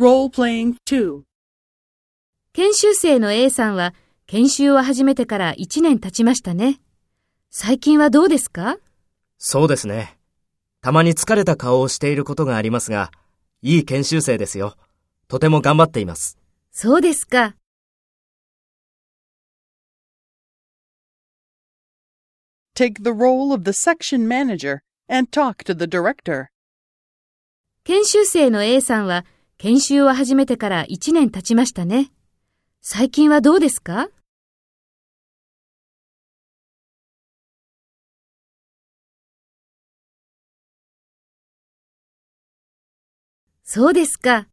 Role-playing 2. 研修生の A さんは研修を始めてから1年経ちましたね。最近はどうですか？そうですね。たまに疲れた顔をしていることがありますが、いい研修生ですよ。とても頑張っています。そうですか。Take the role of the section manager and talk to the director. 研修生の A さんは研修を始めてから1年経ちましたね。最近はどうですか？そうですか。